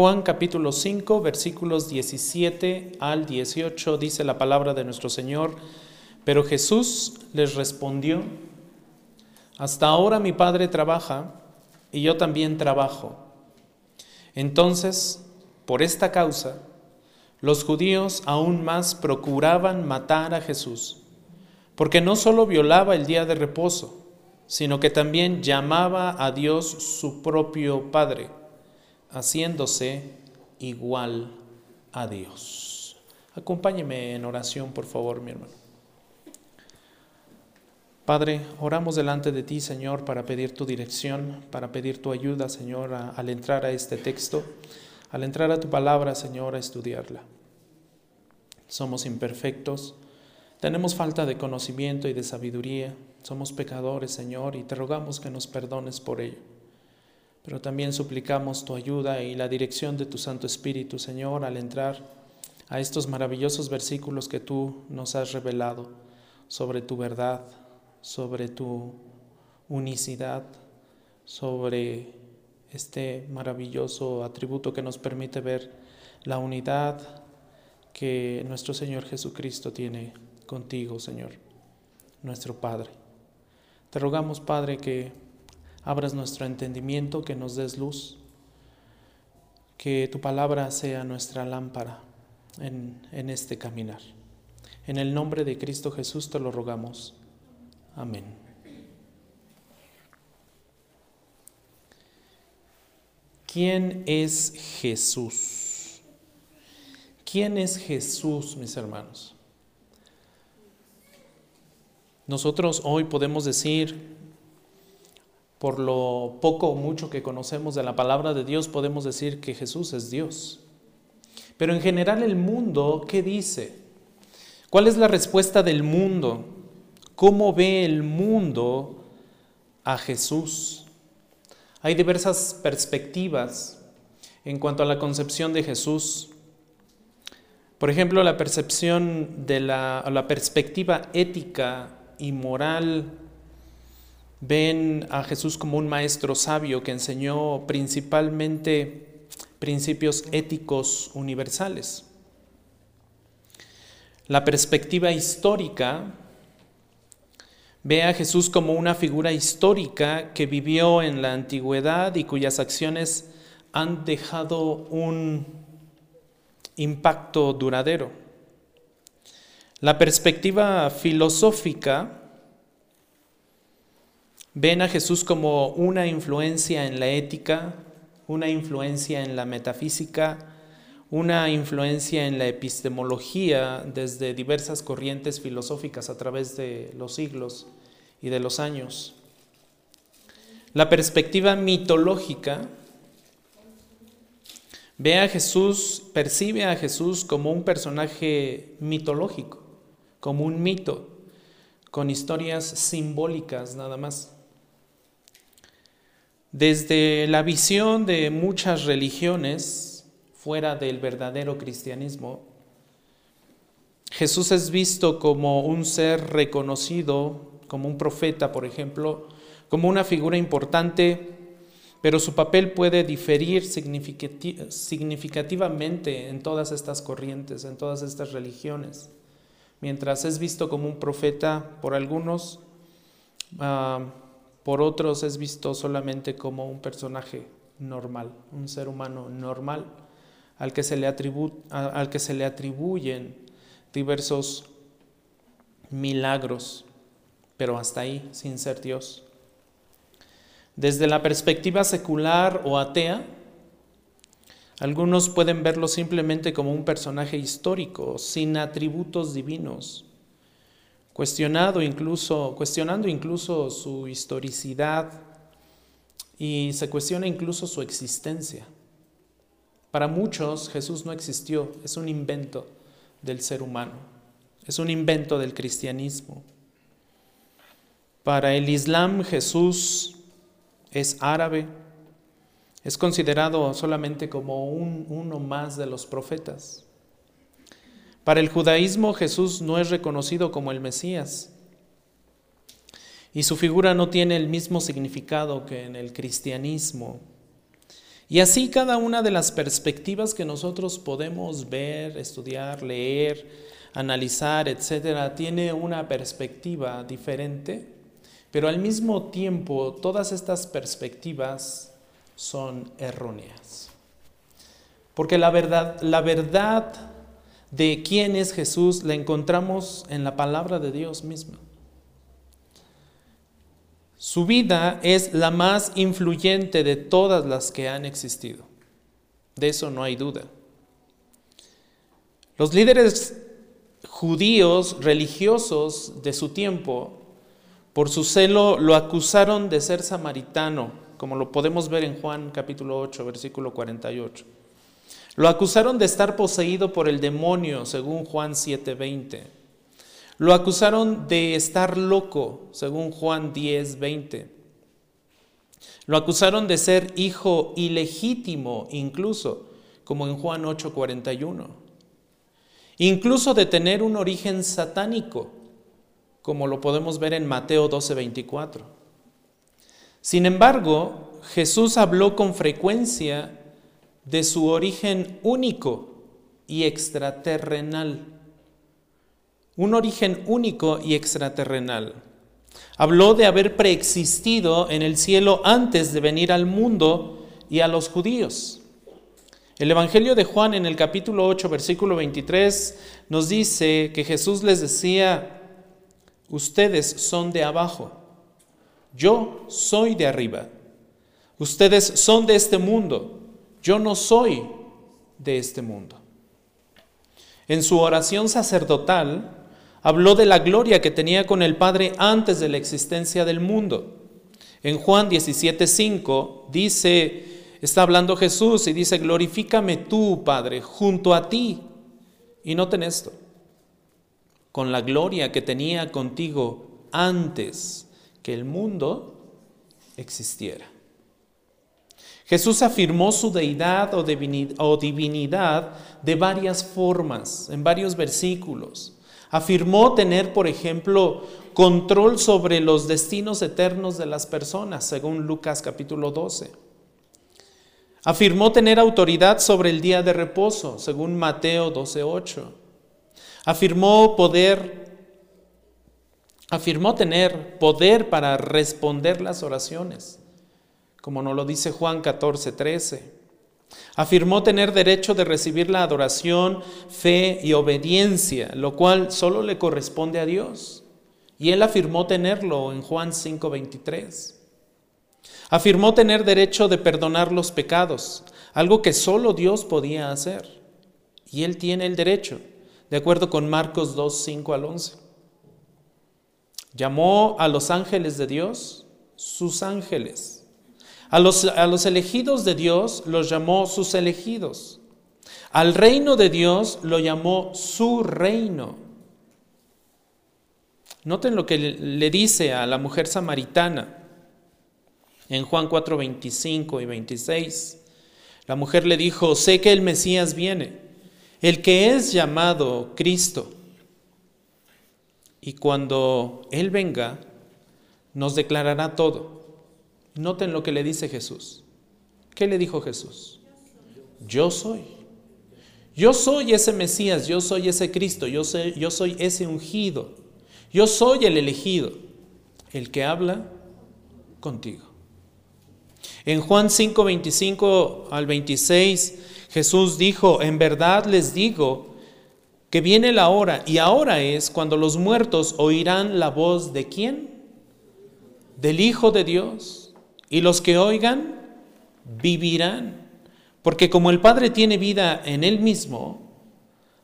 Juan capítulo 5 versículos 17 al 18 dice la palabra de nuestro Señor, pero Jesús les respondió, hasta ahora mi Padre trabaja y yo también trabajo. Entonces, por esta causa, los judíos aún más procuraban matar a Jesús, porque no solo violaba el día de reposo, sino que también llamaba a Dios su propio Padre, haciéndose igual a Dios. Acompáñeme en oración, por favor, mi hermano. Padre, oramos delante de ti, Señor, para pedir tu dirección, para pedir tu ayuda, Señor, al entrar a este texto, al entrar a tu palabra, Señor, a estudiarla. Somos imperfectos, tenemos falta de conocimiento y de sabiduría, somos pecadores, Señor, y te rogamos que nos perdones por ello. Pero también suplicamos tu ayuda y la dirección de tu Santo Espíritu, Señor, al entrar a estos maravillosos versículos que tú nos has revelado sobre tu verdad, sobre tu unicidad, sobre este maravilloso atributo que nos permite ver la unidad que nuestro Señor Jesucristo tiene contigo, Señor, nuestro Padre. Te rogamos, Padre, que abras nuestro entendimiento, que nos des luz, que tu palabra sea nuestra lámpara en, en este caminar. En el nombre de Cristo Jesús te lo rogamos. Amén. ¿Quién es Jesús? ¿Quién es Jesús, mis hermanos? Nosotros hoy podemos decir, por lo poco o mucho que conocemos de la palabra de Dios, podemos decir que Jesús es Dios. Pero en general el mundo, ¿qué dice? ¿Cuál es la respuesta del mundo? ¿Cómo ve el mundo a Jesús? Hay diversas perspectivas en cuanto a la concepción de Jesús. Por ejemplo, la percepción de la, la perspectiva ética y moral ven a Jesús como un maestro sabio que enseñó principalmente principios éticos universales. La perspectiva histórica Ve a Jesús como una figura histórica que vivió en la antigüedad y cuyas acciones han dejado un impacto duradero. La perspectiva filosófica ven a Jesús como una influencia en la ética, una influencia en la metafísica, una influencia en la epistemología desde diversas corrientes filosóficas a través de los siglos y de los años. La perspectiva mitológica ve a Jesús, percibe a Jesús como un personaje mitológico, como un mito, con historias simbólicas nada más. Desde la visión de muchas religiones, fuera del verdadero cristianismo, Jesús es visto como un ser reconocido, como un profeta, por ejemplo, como una figura importante, pero su papel puede diferir significativamente en todas estas corrientes, en todas estas religiones. Mientras es visto como un profeta por algunos, ah, por otros es visto solamente como un personaje normal, un ser humano normal al que se le, atribuyen diversos milagros, pero hasta ahí, sin ser Dios. Desde la perspectiva secular o atea, algunos pueden verlo simplemente como un personaje histórico, sin atributos divinos, cuestionado incluso, cuestionando incluso su historicidad y se cuestiona incluso su existencia. Para muchos Jesús no existió, es un invento del ser humano, es un invento del cristianismo. Para el Islam Jesús es árabe, es considerado solamente como un, uno más de los profetas. Para el judaísmo Jesús no es reconocido como el Mesías y su figura no tiene el mismo significado que en el cristianismo. Y así cada una de las perspectivas que nosotros podemos ver, estudiar, leer, analizar, etcétera, tiene una perspectiva diferente, pero al mismo tiempo todas estas perspectivas son erróneas. Porque la verdad, la verdad de quién es Jesús la encontramos en la palabra de Dios misma. Su vida es la más influyente de todas las que han existido. De eso no hay duda. Los líderes judíos religiosos de su tiempo, por su celo, lo acusaron de ser samaritano, como lo podemos ver en Juan capítulo 8, versículo 48. Lo acusaron de estar poseído por el demonio, según Juan 7:20. Lo acusaron de estar loco, según Juan 10:20. Lo acusaron de ser hijo ilegítimo, incluso, como en Juan 8:41. Incluso de tener un origen satánico, como lo podemos ver en Mateo 12:24. Sin embargo, Jesús habló con frecuencia de su origen único y extraterrenal. Un origen único y extraterrenal. Habló de haber preexistido en el cielo antes de venir al mundo y a los judíos. El Evangelio de Juan en el capítulo 8, versículo 23 nos dice que Jesús les decía, ustedes son de abajo, yo soy de arriba, ustedes son de este mundo, yo no soy de este mundo. En su oración sacerdotal habló de la gloria que tenía con el Padre antes de la existencia del mundo. En Juan 17:5 dice, está hablando Jesús y dice, glorifícame tú, Padre, junto a ti. Y noten esto, con la gloria que tenía contigo antes que el mundo existiera. Jesús afirmó su deidad o divinidad de varias formas, en varios versículos. Afirmó tener, por ejemplo, control sobre los destinos eternos de las personas, según Lucas capítulo 12. Afirmó tener autoridad sobre el día de reposo, según Mateo 12:8. Afirmó poder afirmó tener poder para responder las oraciones como nos lo dice Juan 14, 13. Afirmó tener derecho de recibir la adoración, fe y obediencia, lo cual solo le corresponde a Dios. Y él afirmó tenerlo en Juan 5, 23. Afirmó tener derecho de perdonar los pecados, algo que solo Dios podía hacer. Y él tiene el derecho, de acuerdo con Marcos 2, 5 al 11. Llamó a los ángeles de Dios sus ángeles a los, los elegidos de Dios los llamó sus elegidos. Al reino de Dios lo llamó su reino. Noten lo que le dice a la mujer samaritana en Juan 4, 25 y 26. La mujer le dijo, sé que el Mesías viene, el que es llamado Cristo. Y cuando Él venga, nos declarará todo. Noten lo que le dice Jesús. ¿Qué le dijo Jesús? Yo soy. Yo soy ese Mesías, yo soy ese Cristo, yo soy, yo soy ese ungido. Yo soy el elegido, el que habla contigo. En Juan 5, 25 al 26, Jesús dijo, en verdad les digo que viene la hora, y ahora es cuando los muertos oirán la voz de quién? Del Hijo de Dios y los que oigan vivirán, porque como el Padre tiene vida en él mismo,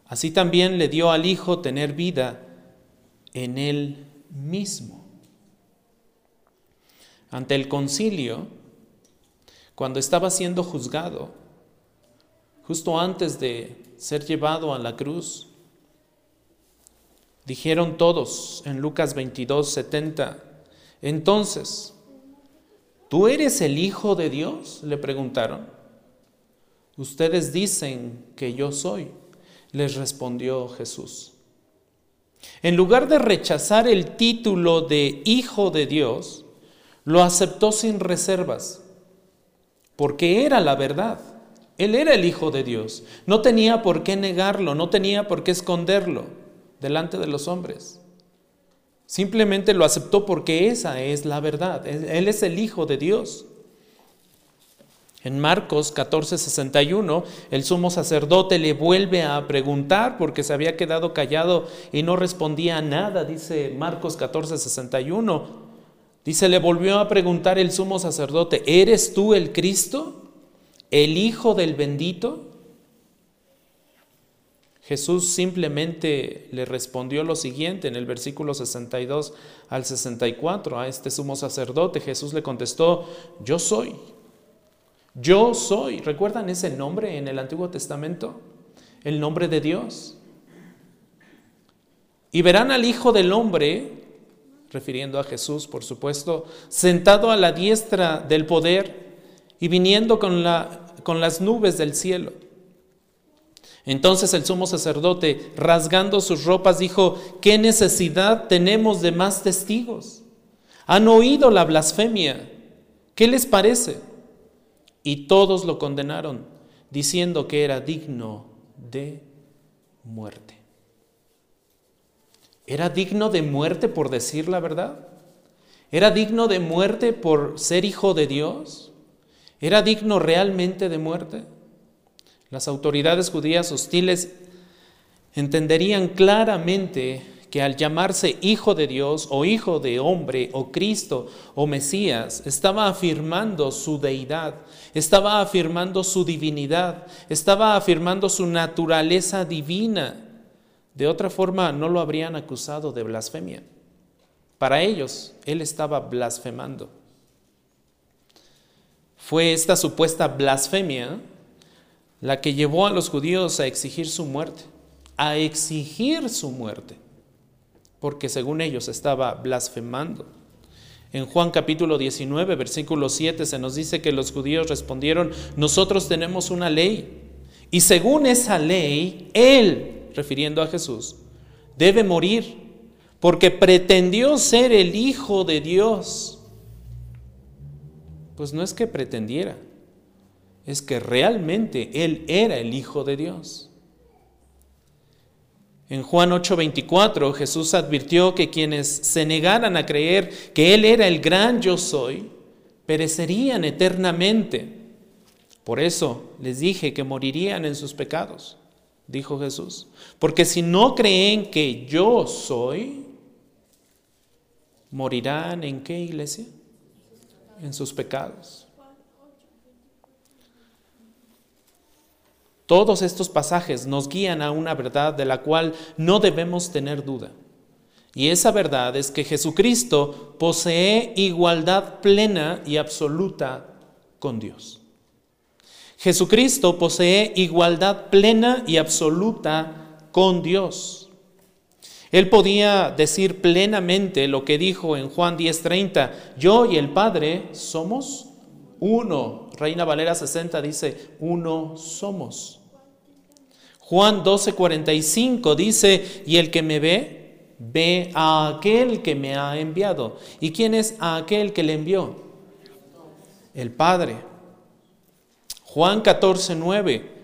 así también le dio al Hijo tener vida en él mismo. Ante el concilio, cuando estaba siendo juzgado, justo antes de ser llevado a la cruz, dijeron todos en Lucas 22, 70, entonces, ¿Tú eres el Hijo de Dios? le preguntaron. Ustedes dicen que yo soy, les respondió Jesús. En lugar de rechazar el título de Hijo de Dios, lo aceptó sin reservas. porque era la verdad. Él era el Hijo de Dios. No tenía por qué negarlo, no tenía por qué esconderlo delante de los hombres. Simplemente lo aceptó porque esa es la verdad. Él es el Hijo de Dios. En Marcos 14:61, el sumo sacerdote le vuelve a preguntar porque se había quedado callado y no respondía a nada, dice Marcos 14:61. Dice, le volvió a preguntar el sumo sacerdote, ¿eres tú el Cristo, el Hijo del bendito? Jesús simplemente le respondió lo siguiente en el versículo 62 al 64 a este sumo sacerdote. Jesús le contestó, yo soy. Yo soy. ¿Recuerdan ese nombre en el Antiguo Testamento? El nombre de Dios. Y verán al Hijo del Hombre, refiriendo a Jesús, por supuesto, sentado a la diestra del poder y viniendo con, la, con las nubes del cielo. Entonces el sumo sacerdote, rasgando sus ropas, dijo, ¿qué necesidad tenemos de más testigos? Han oído la blasfemia. ¿Qué les parece? Y todos lo condenaron, diciendo que era digno de muerte. ¿Era digno de muerte por decir la verdad? ¿Era digno de muerte por ser hijo de Dios? ¿Era digno realmente de muerte? Las autoridades judías hostiles entenderían claramente que al llamarse hijo de Dios o hijo de hombre o Cristo o Mesías, estaba afirmando su deidad, estaba afirmando su divinidad, estaba afirmando su naturaleza divina. De otra forma, no lo habrían acusado de blasfemia. Para ellos, él estaba blasfemando. Fue esta supuesta blasfemia la que llevó a los judíos a exigir su muerte, a exigir su muerte porque según ellos estaba blasfemando. En Juan capítulo 19, versículo 7 se nos dice que los judíos respondieron, nosotros tenemos una ley y según esa ley, Él, refiriendo a Jesús, debe morir porque pretendió ser el Hijo de Dios. Pues no es que pretendiera, es que realmente Él era el Hijo de Dios. En Juan 8:24 Jesús advirtió que quienes se negaran a creer que Él era el gran yo soy, perecerían eternamente. Por eso les dije que morirían en sus pecados, dijo Jesús. Porque si no creen que yo soy, morirán en qué iglesia? En sus pecados. Todos estos pasajes nos guían a una verdad de la cual no debemos tener duda. Y esa verdad es que Jesucristo posee igualdad plena y absoluta con Dios. Jesucristo posee igualdad plena y absoluta con Dios. Él podía decir plenamente lo que dijo en Juan 10:30, yo y el Padre somos uno. Reina Valera 60 dice, uno somos. Juan 12:45 dice, y el que me ve, ve a aquel que me ha enviado. ¿Y quién es aquel que le envió? El Padre. Juan 14:9.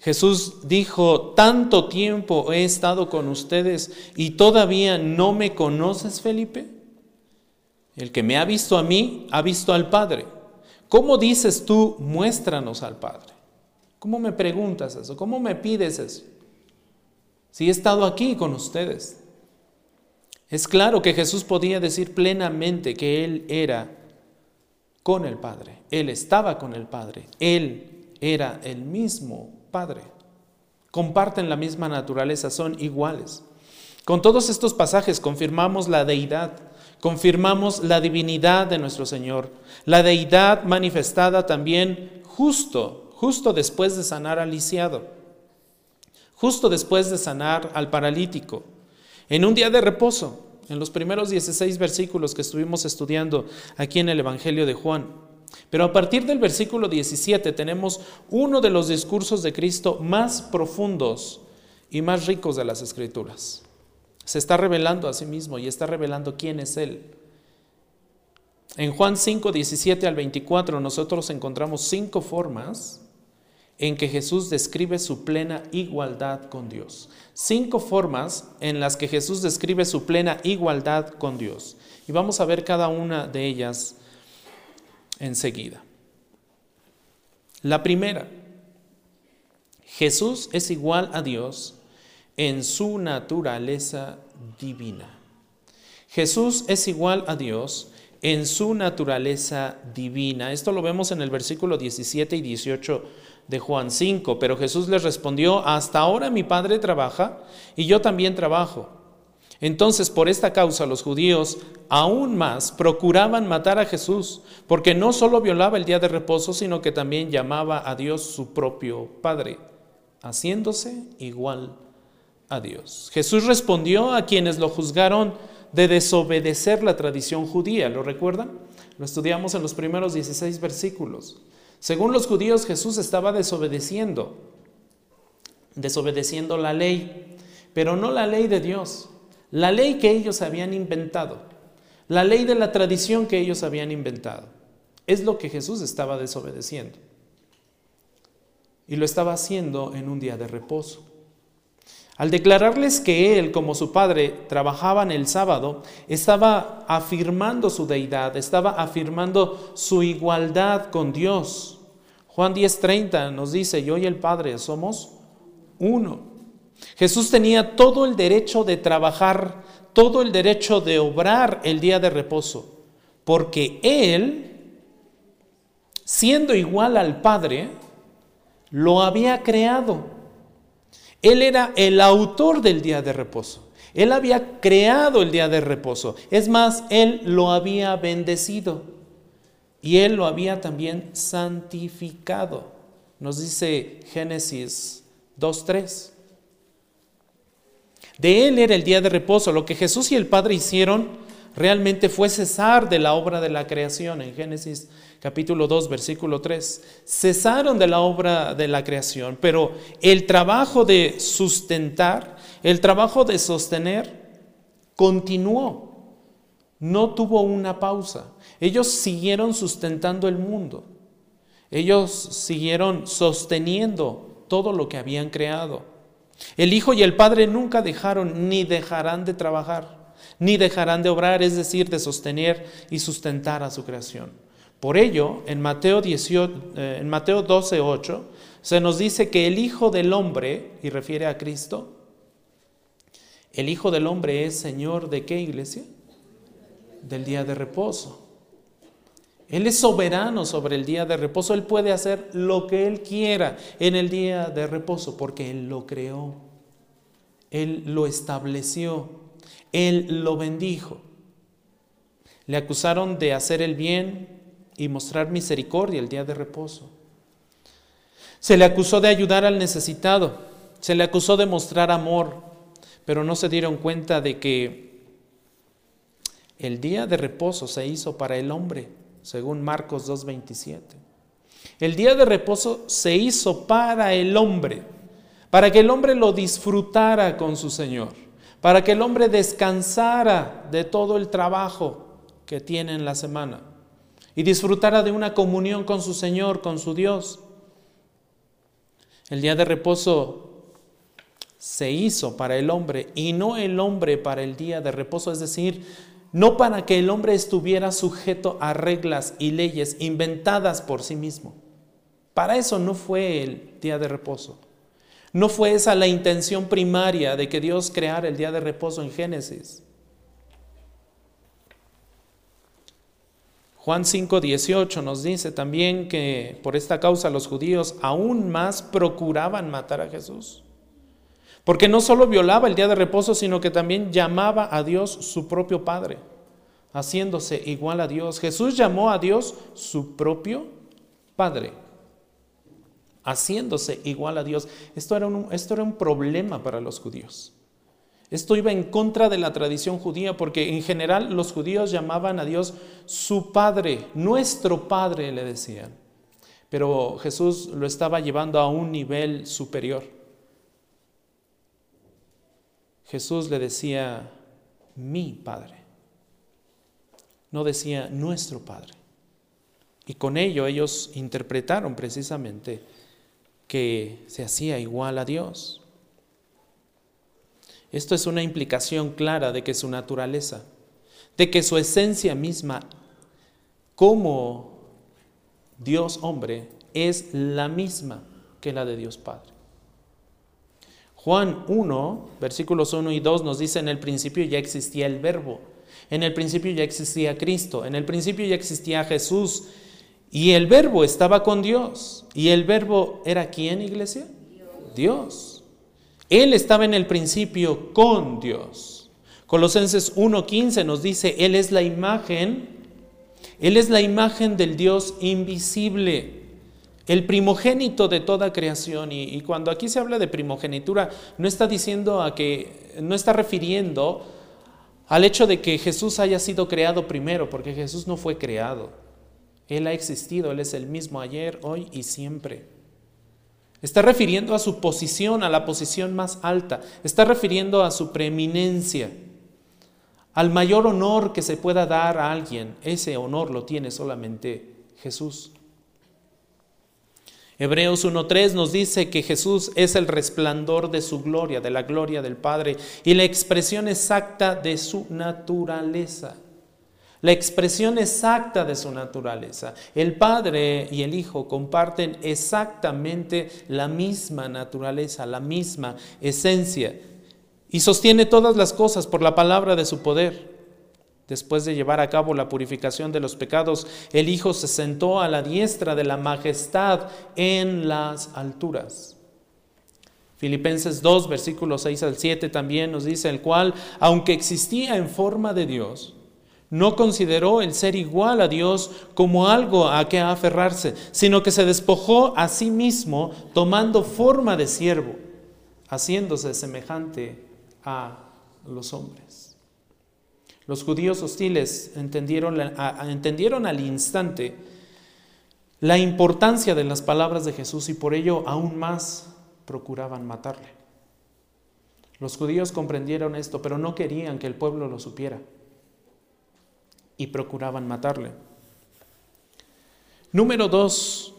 Jesús dijo, tanto tiempo he estado con ustedes y todavía no me conoces, Felipe. El que me ha visto a mí, ha visto al Padre. ¿Cómo dices tú, muéstranos al Padre? ¿Cómo me preguntas eso? ¿Cómo me pides eso? Si he estado aquí con ustedes. Es claro que Jesús podía decir plenamente que Él era con el Padre. Él estaba con el Padre. Él era el mismo Padre. Comparten la misma naturaleza, son iguales. Con todos estos pasajes confirmamos la deidad, confirmamos la divinidad de nuestro Señor, la deidad manifestada también justo justo después de sanar al lisiado, justo después de sanar al paralítico, en un día de reposo, en los primeros 16 versículos que estuvimos estudiando aquí en el Evangelio de Juan. Pero a partir del versículo 17 tenemos uno de los discursos de Cristo más profundos y más ricos de las Escrituras. Se está revelando a sí mismo y está revelando quién es Él. En Juan 5, 17 al 24 nosotros encontramos cinco formas en que Jesús describe su plena igualdad con Dios. Cinco formas en las que Jesús describe su plena igualdad con Dios. Y vamos a ver cada una de ellas enseguida. La primera, Jesús es igual a Dios en su naturaleza divina. Jesús es igual a Dios en su naturaleza divina. Esto lo vemos en el versículo 17 y 18 de Juan 5, pero Jesús les respondió, hasta ahora mi Padre trabaja y yo también trabajo. Entonces, por esta causa, los judíos aún más procuraban matar a Jesús, porque no solo violaba el día de reposo, sino que también llamaba a Dios su propio Padre, haciéndose igual Jesús respondió a quienes lo juzgaron de desobedecer la tradición judía, ¿lo recuerdan? Lo estudiamos en los primeros 16 versículos. Según los judíos, Jesús estaba desobedeciendo, desobedeciendo la ley, pero no la ley de Dios, la ley que ellos habían inventado, la ley de la tradición que ellos habían inventado. Es lo que Jesús estaba desobedeciendo. Y lo estaba haciendo en un día de reposo. Al declararles que Él, como su Padre, trabajaba en el sábado, estaba afirmando su deidad, estaba afirmando su igualdad con Dios. Juan 10:30 nos dice, yo y el Padre somos uno. Jesús tenía todo el derecho de trabajar, todo el derecho de obrar el día de reposo, porque Él, siendo igual al Padre, lo había creado. Él era el autor del día de reposo. Él había creado el día de reposo. Es más, Él lo había bendecido. Y Él lo había también santificado. Nos dice Génesis 2.3. De Él era el día de reposo. Lo que Jesús y el Padre hicieron realmente fue cesar de la obra de la creación en Génesis capítulo 2, versículo 3. Cesaron de la obra de la creación, pero el trabajo de sustentar, el trabajo de sostener, continuó. No tuvo una pausa. Ellos siguieron sustentando el mundo. Ellos siguieron sosteniendo todo lo que habían creado. El Hijo y el Padre nunca dejaron ni dejarán de trabajar, ni dejarán de obrar, es decir, de sostener y sustentar a su creación. Por ello, en Mateo, 18, eh, en Mateo 12, 8, se nos dice que el Hijo del Hombre, y refiere a Cristo, el Hijo del Hombre es Señor de qué iglesia? Del día de reposo. Él es soberano sobre el día de reposo. Él puede hacer lo que Él quiera en el día de reposo porque Él lo creó. Él lo estableció. Él lo bendijo. Le acusaron de hacer el bien, y mostrar misericordia el día de reposo. Se le acusó de ayudar al necesitado, se le acusó de mostrar amor, pero no se dieron cuenta de que el día de reposo se hizo para el hombre, según Marcos 2.27. El día de reposo se hizo para el hombre, para que el hombre lo disfrutara con su Señor, para que el hombre descansara de todo el trabajo que tiene en la semana y disfrutara de una comunión con su Señor, con su Dios. El día de reposo se hizo para el hombre y no el hombre para el día de reposo, es decir, no para que el hombre estuviera sujeto a reglas y leyes inventadas por sí mismo. Para eso no fue el día de reposo. No fue esa la intención primaria de que Dios creara el día de reposo en Génesis. Juan 5:18 nos dice también que por esta causa los judíos aún más procuraban matar a Jesús. Porque no solo violaba el día de reposo, sino que también llamaba a Dios su propio Padre, haciéndose igual a Dios. Jesús llamó a Dios su propio Padre, haciéndose igual a Dios. Esto era un, esto era un problema para los judíos. Esto iba en contra de la tradición judía porque en general los judíos llamaban a Dios su Padre, nuestro Padre le decían. Pero Jesús lo estaba llevando a un nivel superior. Jesús le decía, mi Padre. no decía nuestro Padre. Y con ello ellos interpretaron precisamente que se hacía igual a Dios. Esto es una implicación clara de que su naturaleza, de que su esencia misma como Dios hombre es la misma que la de Dios Padre. Juan 1, versículos 1 y 2 nos dice, en el principio ya existía el verbo, en el principio ya existía Cristo, en el principio ya existía Jesús, y el verbo estaba con Dios. ¿Y el verbo era quién, iglesia? Dios. Él estaba en el principio con Dios. Colosenses 1.15 nos dice, Él es la imagen, Él es la imagen del Dios invisible, el primogénito de toda creación. Y, y cuando aquí se habla de primogenitura, no está diciendo a que, no está refiriendo al hecho de que Jesús haya sido creado primero, porque Jesús no fue creado. Él ha existido, Él es el mismo ayer, hoy y siempre. Está refiriendo a su posición, a la posición más alta. Está refiriendo a su preeminencia, al mayor honor que se pueda dar a alguien. Ese honor lo tiene solamente Jesús. Hebreos 1.3 nos dice que Jesús es el resplandor de su gloria, de la gloria del Padre, y la expresión exacta de su naturaleza la expresión exacta de su naturaleza. El Padre y el Hijo comparten exactamente la misma naturaleza, la misma esencia, y sostiene todas las cosas por la palabra de su poder. Después de llevar a cabo la purificación de los pecados, el Hijo se sentó a la diestra de la majestad en las alturas. Filipenses 2, versículos 6 al 7 también nos dice, el cual, aunque existía en forma de Dios, no consideró el ser igual a Dios como algo a que aferrarse, sino que se despojó a sí mismo tomando forma de siervo, haciéndose semejante a los hombres. Los judíos hostiles entendieron, entendieron al instante la importancia de las palabras de Jesús y por ello aún más procuraban matarle. Los judíos comprendieron esto, pero no querían que el pueblo lo supiera y procuraban matarle. Número dos,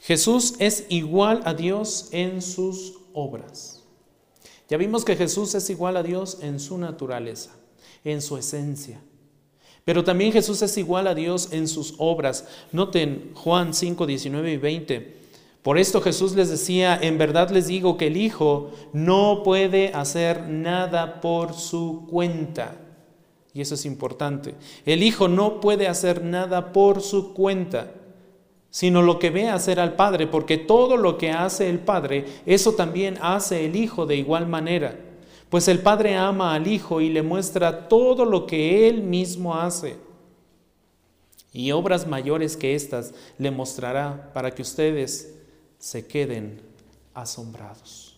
Jesús es igual a Dios en sus obras. Ya vimos que Jesús es igual a Dios en su naturaleza, en su esencia. Pero también Jesús es igual a Dios en sus obras. Noten Juan 5, 19 y 20. Por esto Jesús les decía, en verdad les digo que el Hijo no puede hacer nada por su cuenta y eso es importante. El Hijo no puede hacer nada por su cuenta, sino lo que ve hacer al Padre, porque todo lo que hace el Padre, eso también hace el Hijo de igual manera. Pues el Padre ama al Hijo y le muestra todo lo que Él mismo hace. Y obras mayores que estas le mostrará para que ustedes se queden asombrados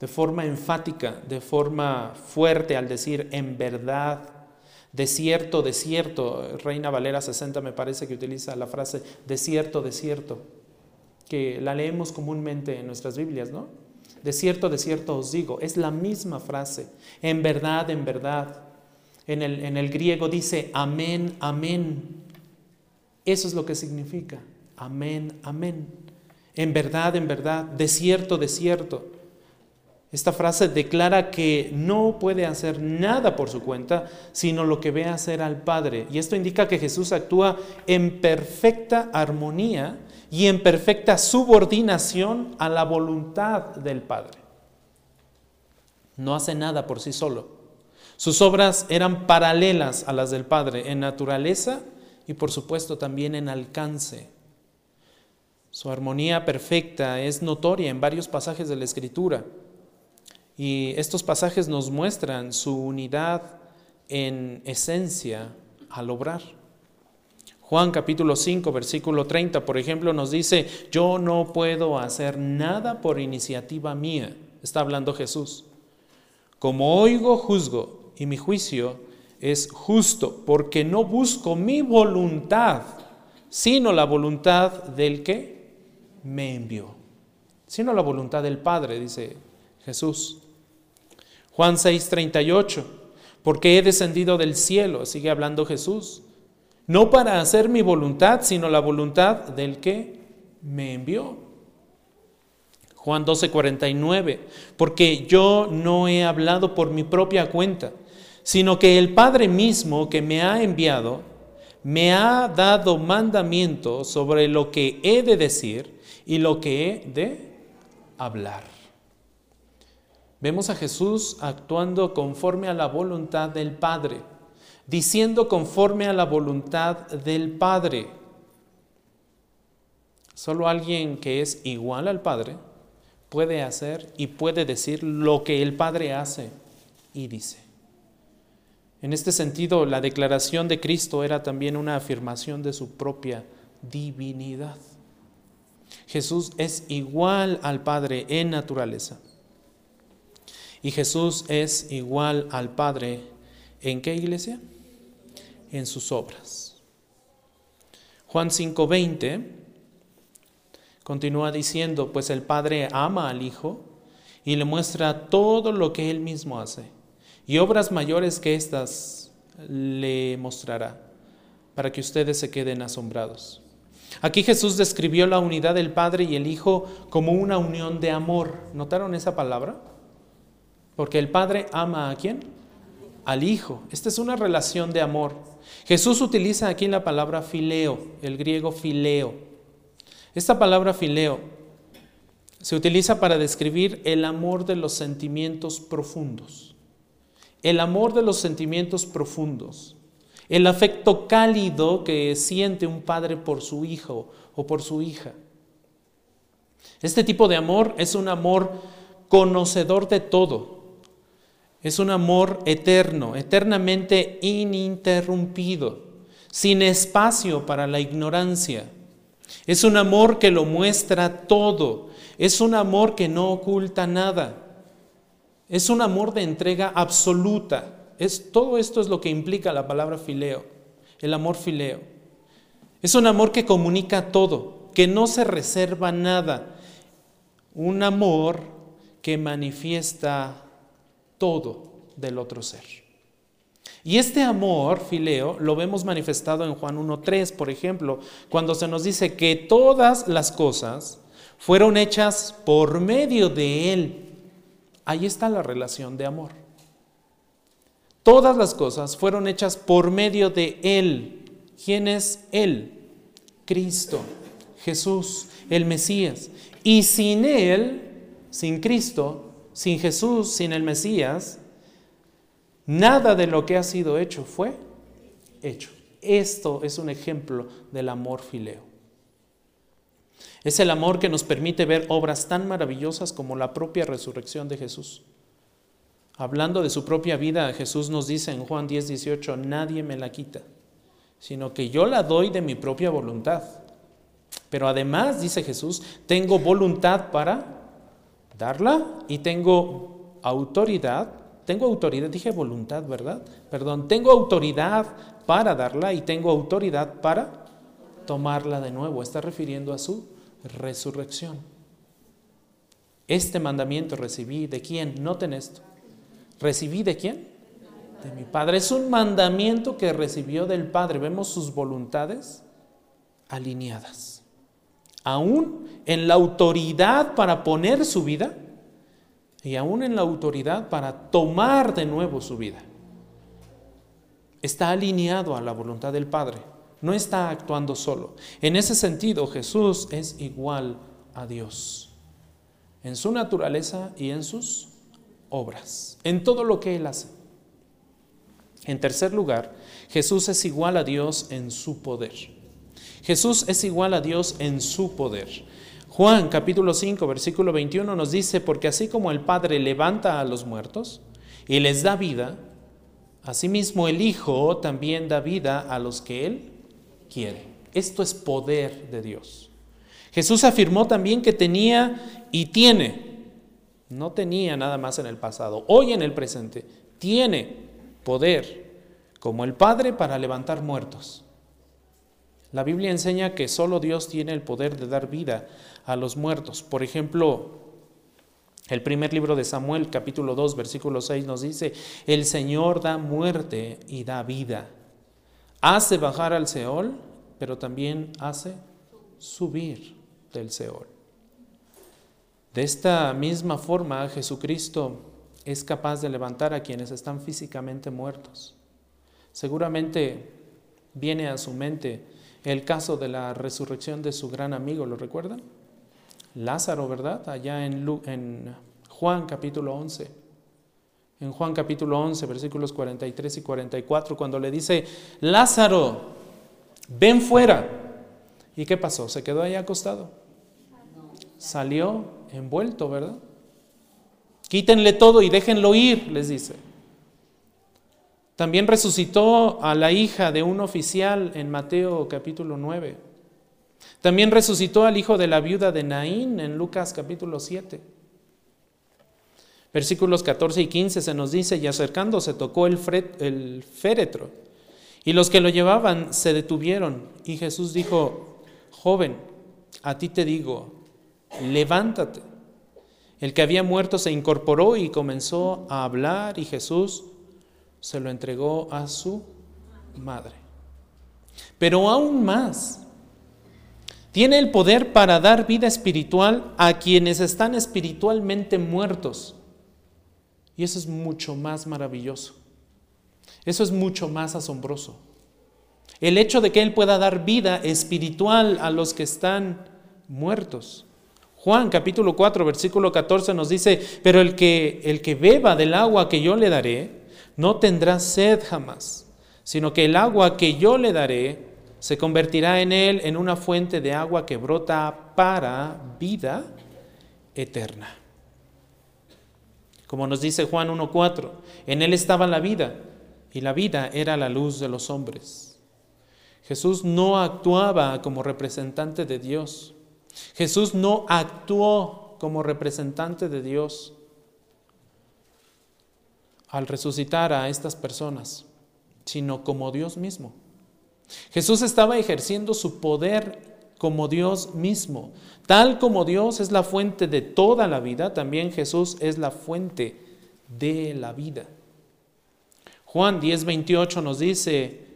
de forma enfática, de forma fuerte al decir en verdad, desierto, desierto. Reina Valera 60 me parece que utiliza la frase desierto, desierto, que la leemos comúnmente en nuestras Biblias, ¿no? Desierto, desierto os digo, es la misma frase, en verdad, en verdad. En el, en el griego dice amén, amén. Eso es lo que significa, amén, amén. En verdad, en verdad, desierto, desierto. Esta frase declara que no puede hacer nada por su cuenta, sino lo que ve hacer al Padre. Y esto indica que Jesús actúa en perfecta armonía y en perfecta subordinación a la voluntad del Padre. No hace nada por sí solo. Sus obras eran paralelas a las del Padre en naturaleza y por supuesto también en alcance. Su armonía perfecta es notoria en varios pasajes de la Escritura. Y estos pasajes nos muestran su unidad en esencia al obrar. Juan capítulo 5, versículo 30, por ejemplo, nos dice, yo no puedo hacer nada por iniciativa mía. Está hablando Jesús. Como oigo, juzgo, y mi juicio es justo, porque no busco mi voluntad, sino la voluntad del que me envió. Sino la voluntad del Padre, dice Jesús. Juan 6:38. porque he descendido del cielo, sigue hablando Jesús, no para hacer mi voluntad, sino la voluntad del que me envió. Juan 12, 49, porque yo no he hablado por mi propia cuenta, sino que el Padre mismo que me ha enviado me ha dado mandamiento sobre lo que he de decir y lo que he de hablar. Vemos a Jesús actuando conforme a la voluntad del Padre, diciendo conforme a la voluntad del Padre. Solo alguien que es igual al Padre puede hacer y puede decir lo que el Padre hace y dice. En este sentido, la declaración de Cristo era también una afirmación de su propia divinidad. Jesús es igual al Padre en naturaleza. Y Jesús es igual al Padre en qué iglesia? En sus obras. Juan 5:20 Continúa diciendo, pues el Padre ama al Hijo y le muestra todo lo que Él mismo hace. Y obras mayores que estas le mostrará, para que ustedes se queden asombrados. Aquí Jesús describió la unidad del Padre y el Hijo como una unión de amor. ¿Notaron esa palabra? Porque el Padre ama a quién? Al Hijo. Esta es una relación de amor. Jesús utiliza aquí la palabra fileo, el griego fileo. Esta palabra fileo se utiliza para describir el amor de los sentimientos profundos. El amor de los sentimientos profundos. El afecto cálido que siente un padre por su hijo o por su hija. Este tipo de amor es un amor conocedor de todo. Es un amor eterno, eternamente ininterrumpido, sin espacio para la ignorancia es un amor que lo muestra todo. Es un amor que no oculta nada. Es un amor de entrega absoluta. Es, todo esto es lo que implica la palabra fileo, el amor fileo. Es un amor que comunica todo, que no se reserva nada. Un amor que manifiesta todo del otro ser. Y este amor, fileo, lo vemos manifestado en Juan 1.3, por ejemplo, cuando se nos dice que todas las cosas fueron hechas por medio de Él. Ahí está la relación de amor. Todas las cosas fueron hechas por medio de Él. ¿Quién es Él? Cristo, Jesús, el Mesías. Y sin Él, sin Cristo, sin Jesús, sin el Mesías, Nada de lo que ha sido hecho fue hecho. Esto es un ejemplo del amor fileo. Es el amor que nos permite ver obras tan maravillosas como la propia resurrección de Jesús. Hablando de su propia vida, Jesús nos dice en Juan 10, 18, nadie me la quita, sino que yo la doy de mi propia voluntad. Pero además, dice Jesús, tengo voluntad para darla y tengo autoridad tengo autoridad, dije voluntad, ¿verdad? Perdón, tengo autoridad para darla y tengo autoridad para tomarla de nuevo. Está refiriendo a su resurrección. Este mandamiento recibí de quién? Noten esto. ¿Recibí de quién? De mi Padre. Es un mandamiento que recibió del Padre. Vemos sus voluntades alineadas. Aún en la autoridad para poner su vida y aún en la autoridad para tomar de nuevo su vida. Está alineado a la voluntad del Padre, no está actuando solo. En ese sentido, Jesús es igual a Dios, en su naturaleza y en sus obras, en todo lo que Él hace. En tercer lugar, Jesús es igual a Dios en su poder. Jesús es igual a Dios en su poder. Juan capítulo 5, versículo 21 nos dice, porque así como el Padre levanta a los muertos y les da vida, asimismo el Hijo también da vida a los que Él quiere. Esto es poder de Dios. Jesús afirmó también que tenía y tiene, no tenía nada más en el pasado, hoy en el presente, tiene poder como el Padre para levantar muertos. La Biblia enseña que solo Dios tiene el poder de dar vida a los muertos. Por ejemplo, El primer libro de Samuel, capítulo 2, versículo 6, nos dice, el Señor da muerte y da vida. Hace bajar al Seol, pero también hace subir del Seol. De esta misma forma, Jesucristo es capaz de levantar a quienes están físicamente muertos. Seguramente viene a su mente el caso de la resurrección de su gran amigo, ¿lo recuerdan? Lázaro, ¿verdad? Allá en, Juan capítulo 11. En Juan capítulo 11, versículos 43 y 44, cuando le dice, Lázaro, ven fuera. ¿Y qué pasó? ¿Se quedó ahí acostado? Salió envuelto, ¿verdad? Quítenle todo y déjenlo ir, les dice. También resucitó a la hija de un oficial en Mateo capítulo 9. También resucitó al hijo de la viuda de Naín en Lucas capítulo 7. Versículos 14 y 15 se nos dice, y acercándose tocó el, el féretro, y los que lo llevaban se detuvieron, y Jesús dijo, joven, a ti te digo, levántate. El que había muerto se incorporó y comenzó a hablar, y Jesús se lo entregó a su madre. Pero aún más, tiene el poder para dar vida espiritual a quienes están espiritualmente muertos. Y eso es mucho más maravilloso. Eso es mucho más asombroso. El hecho de que Él pueda dar vida espiritual a los que están muertos. Juan capítulo 4 versículo 14 nos dice, pero el que, el que beba del agua que yo le daré, no tendrá sed jamás, sino que el agua que yo le daré se convertirá en él en una fuente de agua que brota para vida eterna. Como nos dice Juan 1.4, en él estaba la vida y la vida era la luz de los hombres. Jesús no actuaba como representante de Dios. Jesús no actuó como representante de Dios al resucitar a estas personas, sino como Dios mismo. Jesús estaba ejerciendo su poder como Dios mismo. Tal como Dios es la fuente de toda la vida, también Jesús es la fuente de la vida. Juan 10:28 nos dice,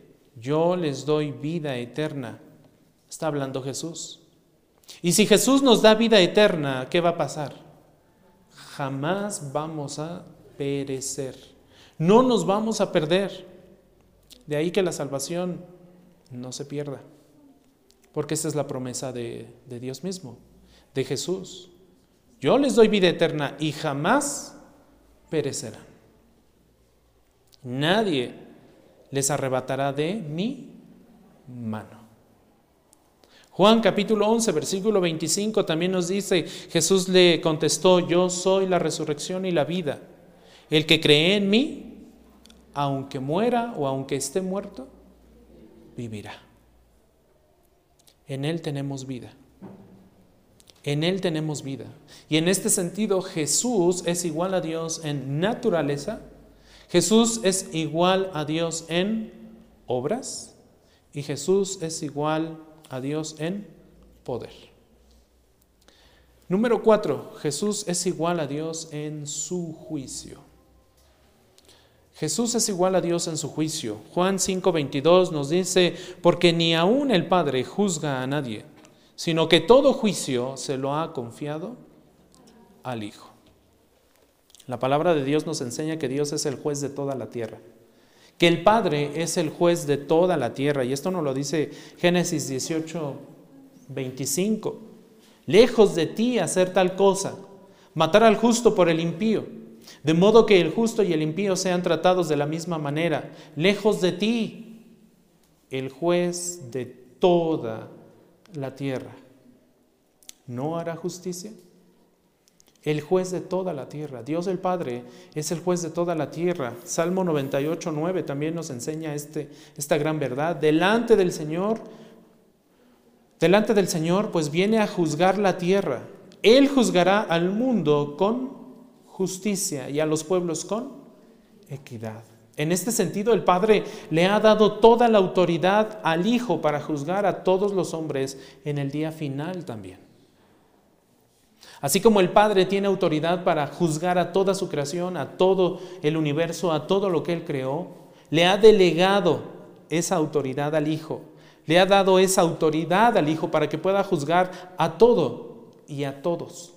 yo les doy vida eterna. Está hablando Jesús. Y si Jesús nos da vida eterna, ¿qué va a pasar? Jamás vamos a perecer. No nos vamos a perder. De ahí que la salvación no se pierda. Porque esa es la promesa de, de Dios mismo, de Jesús. Yo les doy vida eterna y jamás perecerán. Nadie les arrebatará de mi mano. Juan capítulo 11, versículo 25 también nos dice, Jesús le contestó, yo soy la resurrección y la vida. El que cree en mí, aunque muera o aunque esté muerto, vivirá. En Él tenemos vida. En Él tenemos vida. Y en este sentido Jesús es igual a Dios en naturaleza. Jesús es igual a Dios en obras. Y Jesús es igual a Dios en poder. Número cuatro, Jesús es igual a Dios en su juicio. Jesús es igual a Dios en su juicio. Juan 5:22 nos dice, porque ni aun el Padre juzga a nadie, sino que todo juicio se lo ha confiado al Hijo. La palabra de Dios nos enseña que Dios es el juez de toda la tierra que el Padre es el juez de toda la tierra. Y esto nos lo dice Génesis 18, 25. Lejos de ti hacer tal cosa, matar al justo por el impío, de modo que el justo y el impío sean tratados de la misma manera. Lejos de ti, el juez de toda la tierra. ¿No hará justicia? el juez de toda la tierra. Dios el Padre es el juez de toda la tierra. Salmo 98, 9 también nos enseña este, esta gran verdad. Delante del Señor, delante del Señor, pues viene a juzgar la tierra. Él juzgará al mundo con justicia y a los pueblos con equidad. En este sentido, el Padre le ha dado toda la autoridad al Hijo para juzgar a todos los hombres en el día final también. Así como el Padre tiene autoridad para juzgar a toda su creación, a todo el universo, a todo lo que Él creó, le ha delegado esa autoridad al Hijo. Le ha dado esa autoridad al Hijo para que pueda juzgar a todo y a todos,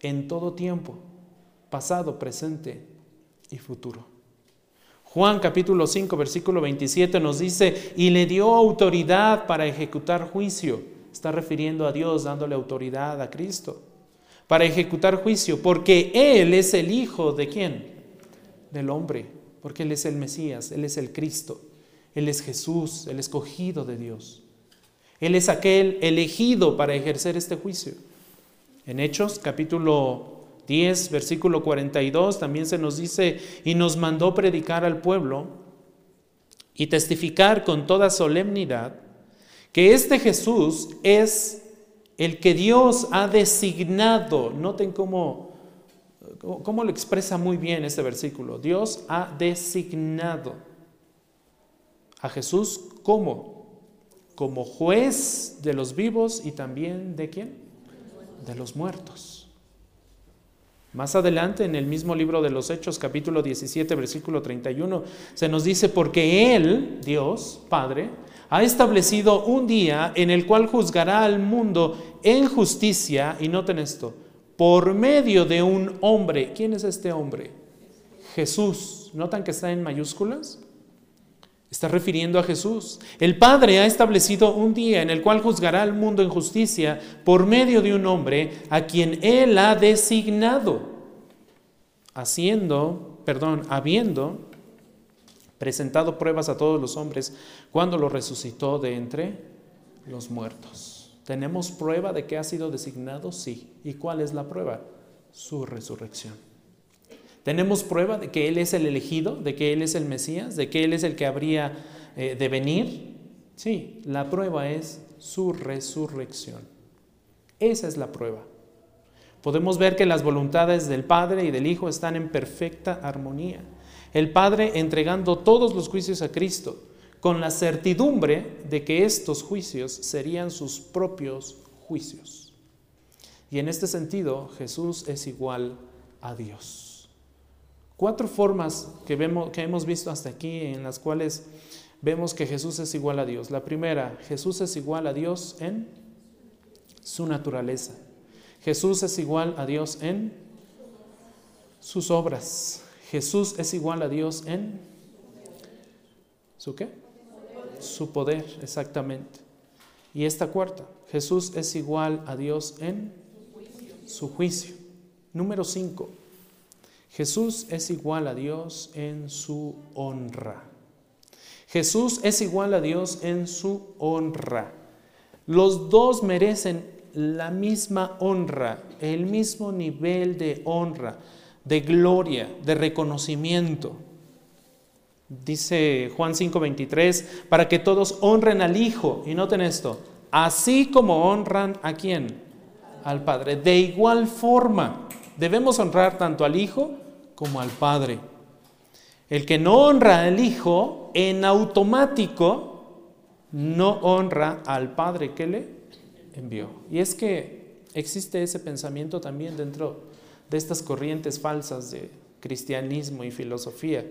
en todo tiempo, pasado, presente y futuro. Juan capítulo 5, versículo 27 nos dice, y le dio autoridad para ejecutar juicio. Está refiriendo a Dios dándole autoridad a Cristo para ejecutar juicio, porque Él es el Hijo de quién? Del hombre, porque Él es el Mesías, Él es el Cristo, Él es Jesús, el escogido de Dios. Él es aquel elegido para ejercer este juicio. En Hechos capítulo 10, versículo 42, también se nos dice, y nos mandó predicar al pueblo y testificar con toda solemnidad que este Jesús es el que Dios ha designado. Noten cómo, cómo lo expresa muy bien este versículo. Dios ha designado a Jesús como, como juez de los vivos y también de quién? De los muertos. Más adelante, en el mismo libro de los Hechos, capítulo 17, versículo 31, se nos dice, porque Él, Dios, Padre, ha establecido un día en el cual juzgará al mundo en justicia, y noten esto, por medio de un hombre. ¿Quién es este hombre? Jesús. ¿Notan que está en mayúsculas? Está refiriendo a Jesús. El Padre ha establecido un día en el cual juzgará al mundo en justicia por medio de un hombre a quien Él ha designado, haciendo, perdón, habiendo presentado pruebas a todos los hombres cuando lo resucitó de entre los muertos. ¿Tenemos prueba de que ha sido designado? Sí. ¿Y cuál es la prueba? Su resurrección. ¿Tenemos prueba de que Él es el elegido, de que Él es el Mesías, de que Él es el que habría eh, de venir? Sí, la prueba es su resurrección. Esa es la prueba. Podemos ver que las voluntades del Padre y del Hijo están en perfecta armonía el Padre entregando todos los juicios a Cristo, con la certidumbre de que estos juicios serían sus propios juicios. Y en este sentido, Jesús es igual a Dios. Cuatro formas que, vemos, que hemos visto hasta aquí en las cuales vemos que Jesús es igual a Dios. La primera, Jesús es igual a Dios en su naturaleza. Jesús es igual a Dios en sus obras. Jesús es igual a Dios en su qué? Su poder, exactamente. Y esta cuarta, Jesús es igual a Dios en su juicio. Número cinco, Jesús es igual a Dios en su honra. Jesús es igual a Dios en su honra. Los dos merecen la misma honra, el mismo nivel de honra de gloria, de reconocimiento. Dice Juan 5:23, para que todos honren al Hijo, y noten esto, así como honran a quién? Al Padre. De igual forma, debemos honrar tanto al Hijo como al Padre. El que no honra al Hijo, en automático, no honra al Padre que le envió. Y es que existe ese pensamiento también dentro de estas corrientes falsas de cristianismo y filosofía,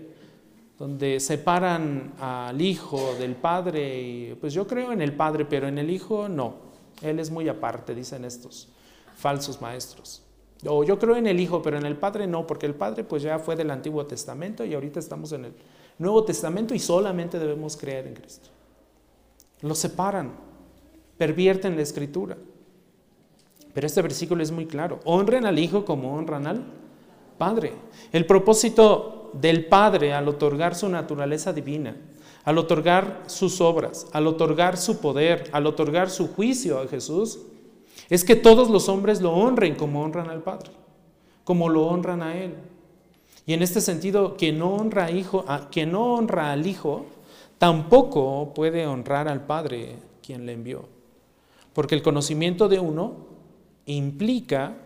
donde separan al hijo del padre y pues yo creo en el padre, pero en el hijo no, él es muy aparte, dicen estos falsos maestros. O yo creo en el hijo, pero en el padre no, porque el padre pues ya fue del Antiguo Testamento y ahorita estamos en el Nuevo Testamento y solamente debemos creer en Cristo. Lo separan, pervierten la escritura. Pero este versículo es muy claro. Honren al Hijo como honran al Padre. El propósito del Padre al otorgar su naturaleza divina, al otorgar sus obras, al otorgar su poder, al otorgar su juicio a Jesús, es que todos los hombres lo honren como honran al Padre, como lo honran a Él. Y en este sentido, quien no honra, hijo, quien no honra al Hijo, tampoco puede honrar al Padre quien le envió. Porque el conocimiento de uno implica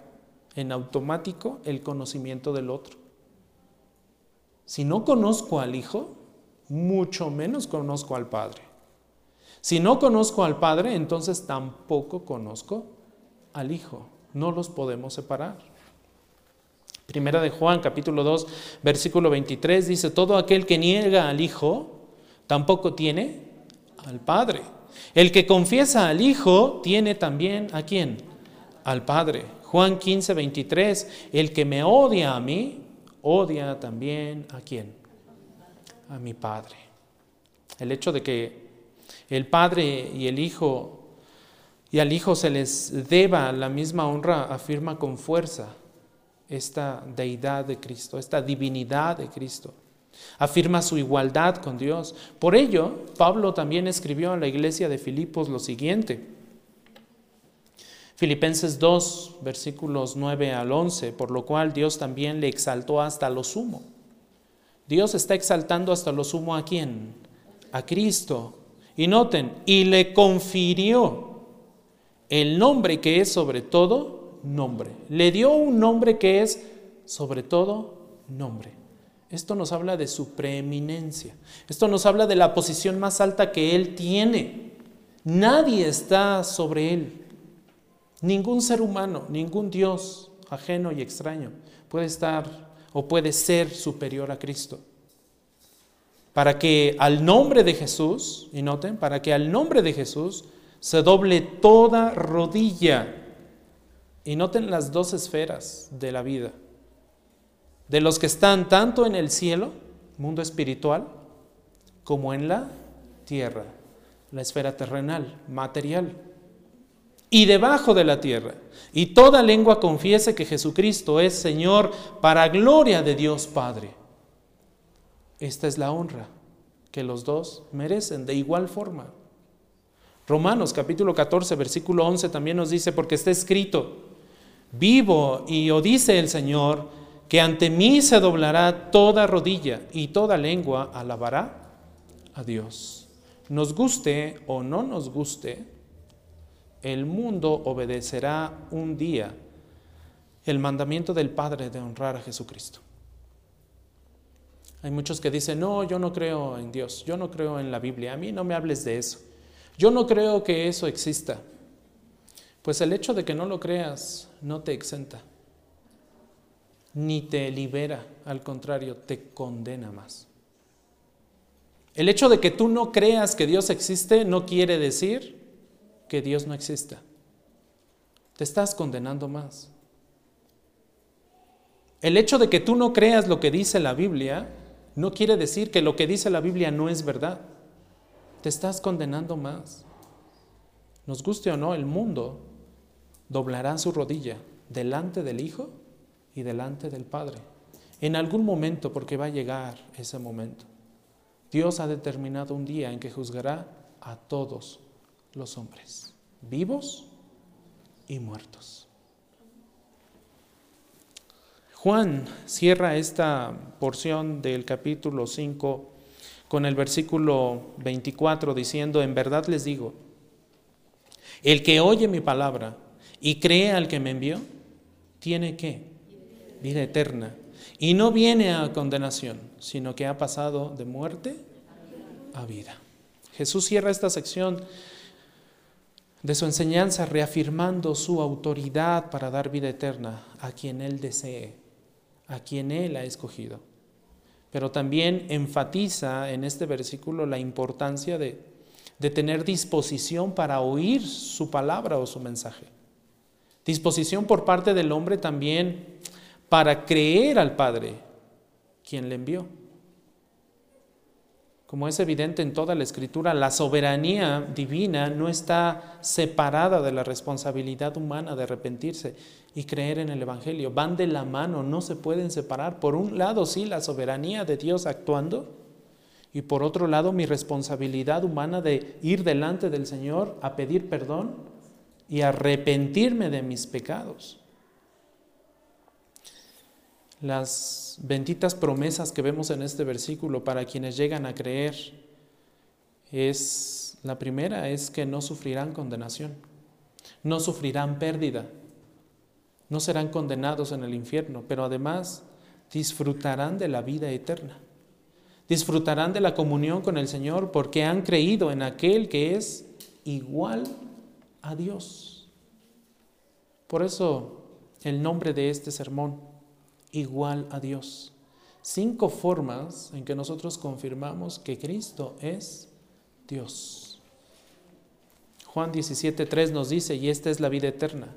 en automático el conocimiento del otro. Si no conozco al Hijo, mucho menos conozco al Padre. Si no conozco al Padre, entonces tampoco conozco al Hijo. No los podemos separar. Primera de Juan, capítulo 2, versículo 23 dice, todo aquel que niega al Hijo, tampoco tiene al Padre. El que confiesa al Hijo, tiene también a quién? Al Padre. Juan 15, 23, el que me odia a mí, odia también a quién? A mi Padre. El hecho de que el Padre y el Hijo y al Hijo se les deba la misma honra afirma con fuerza esta deidad de Cristo, esta divinidad de Cristo. Afirma su igualdad con Dios. Por ello, Pablo también escribió a la iglesia de Filipos lo siguiente. Filipenses 2, versículos 9 al 11, por lo cual Dios también le exaltó hasta lo sumo. Dios está exaltando hasta lo sumo a quién? A Cristo. Y noten, y le confirió el nombre que es sobre todo nombre. Le dio un nombre que es sobre todo nombre. Esto nos habla de su preeminencia. Esto nos habla de la posición más alta que Él tiene. Nadie está sobre Él. Ningún ser humano, ningún Dios ajeno y extraño puede estar o puede ser superior a Cristo. Para que al nombre de Jesús, y noten, para que al nombre de Jesús se doble toda rodilla. Y noten las dos esferas de la vida de los que están tanto en el cielo, mundo espiritual, como en la tierra, la esfera terrenal, material, y debajo de la tierra. Y toda lengua confiese que Jesucristo es Señor para gloria de Dios Padre. Esta es la honra que los dos merecen de igual forma. Romanos capítulo 14, versículo 11 también nos dice, porque está escrito, vivo y o dice el Señor, que ante mí se doblará toda rodilla y toda lengua alabará a Dios. Nos guste o no nos guste, el mundo obedecerá un día el mandamiento del Padre de honrar a Jesucristo. Hay muchos que dicen, no, yo no creo en Dios, yo no creo en la Biblia, a mí no me hables de eso, yo no creo que eso exista. Pues el hecho de que no lo creas no te exenta ni te libera, al contrario, te condena más. El hecho de que tú no creas que Dios existe no quiere decir que Dios no exista. Te estás condenando más. El hecho de que tú no creas lo que dice la Biblia no quiere decir que lo que dice la Biblia no es verdad. Te estás condenando más. Nos guste o no, el mundo doblará su rodilla delante del Hijo y delante del Padre. En algún momento, porque va a llegar ese momento. Dios ha determinado un día en que juzgará a todos los hombres, vivos y muertos. Juan cierra esta porción del capítulo 5 con el versículo 24 diciendo, en verdad les digo, el que oye mi palabra y cree al que me envió, tiene que vida eterna. Y no viene a condenación, sino que ha pasado de muerte a vida. Jesús cierra esta sección de su enseñanza reafirmando su autoridad para dar vida eterna a quien Él desee, a quien Él ha escogido. Pero también enfatiza en este versículo la importancia de, tener disposición para oír su palabra o su mensaje. Disposición por parte del hombre también para creer al Padre, quien le envió. Como es evidente en toda la escritura, la soberanía divina no está separada de la responsabilidad humana de arrepentirse y creer en el Evangelio. Van de la mano, no se pueden separar. Por un lado, sí, la soberanía de Dios actuando, y por otro lado, mi responsabilidad humana de ir delante del Señor a pedir perdón y arrepentirme de mis pecados las benditas promesas que vemos en este versículo para quienes llegan a creer es la primera es que no sufrirán condenación, no sufrirán pérdida, no serán condenados en el infierno, pero además disfrutarán de la vida eterna. Disfrutarán de la comunión con el Señor porque han creído en aquel que es igual a Dios. Por eso el nombre de este sermón, igual a Dios. Cinco formas en que nosotros confirmamos que Cristo es Dios. Juan 17.3 nos dice, y esta es la vida eterna,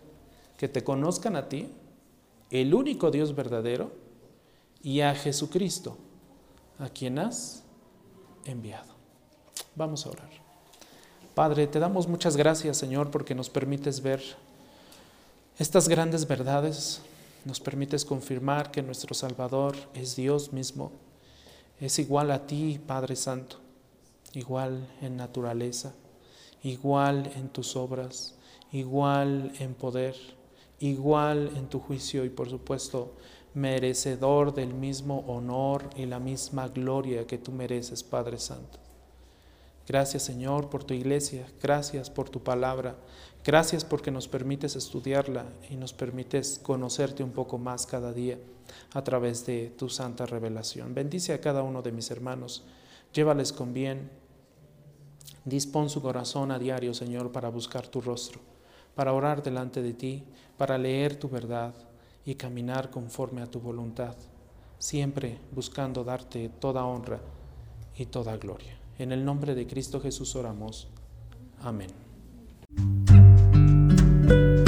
que te conozcan a ti, el único Dios verdadero, y a Jesucristo, a quien has enviado. Vamos a orar. Padre, te damos muchas gracias, Señor, porque nos permites ver estas grandes verdades, nos permites confirmar que nuestro Salvador es Dios mismo, es igual a ti, Padre Santo, igual en naturaleza, igual en tus obras, igual en poder, igual en tu juicio y por supuesto merecedor del mismo honor y la misma gloria que tú mereces, Padre Santo. Gracias Señor por tu iglesia, gracias por tu palabra, gracias porque nos permites estudiarla y nos permites conocerte un poco más cada día a través de tu santa revelación. Bendice a cada uno de mis hermanos, llévales con bien, dispón su corazón a diario Señor para buscar tu rostro, para orar delante de ti, para leer tu verdad y caminar conforme a tu voluntad, siempre buscando darte toda honra y toda gloria. En el nombre de Cristo Jesús oramos. Amén. Bye.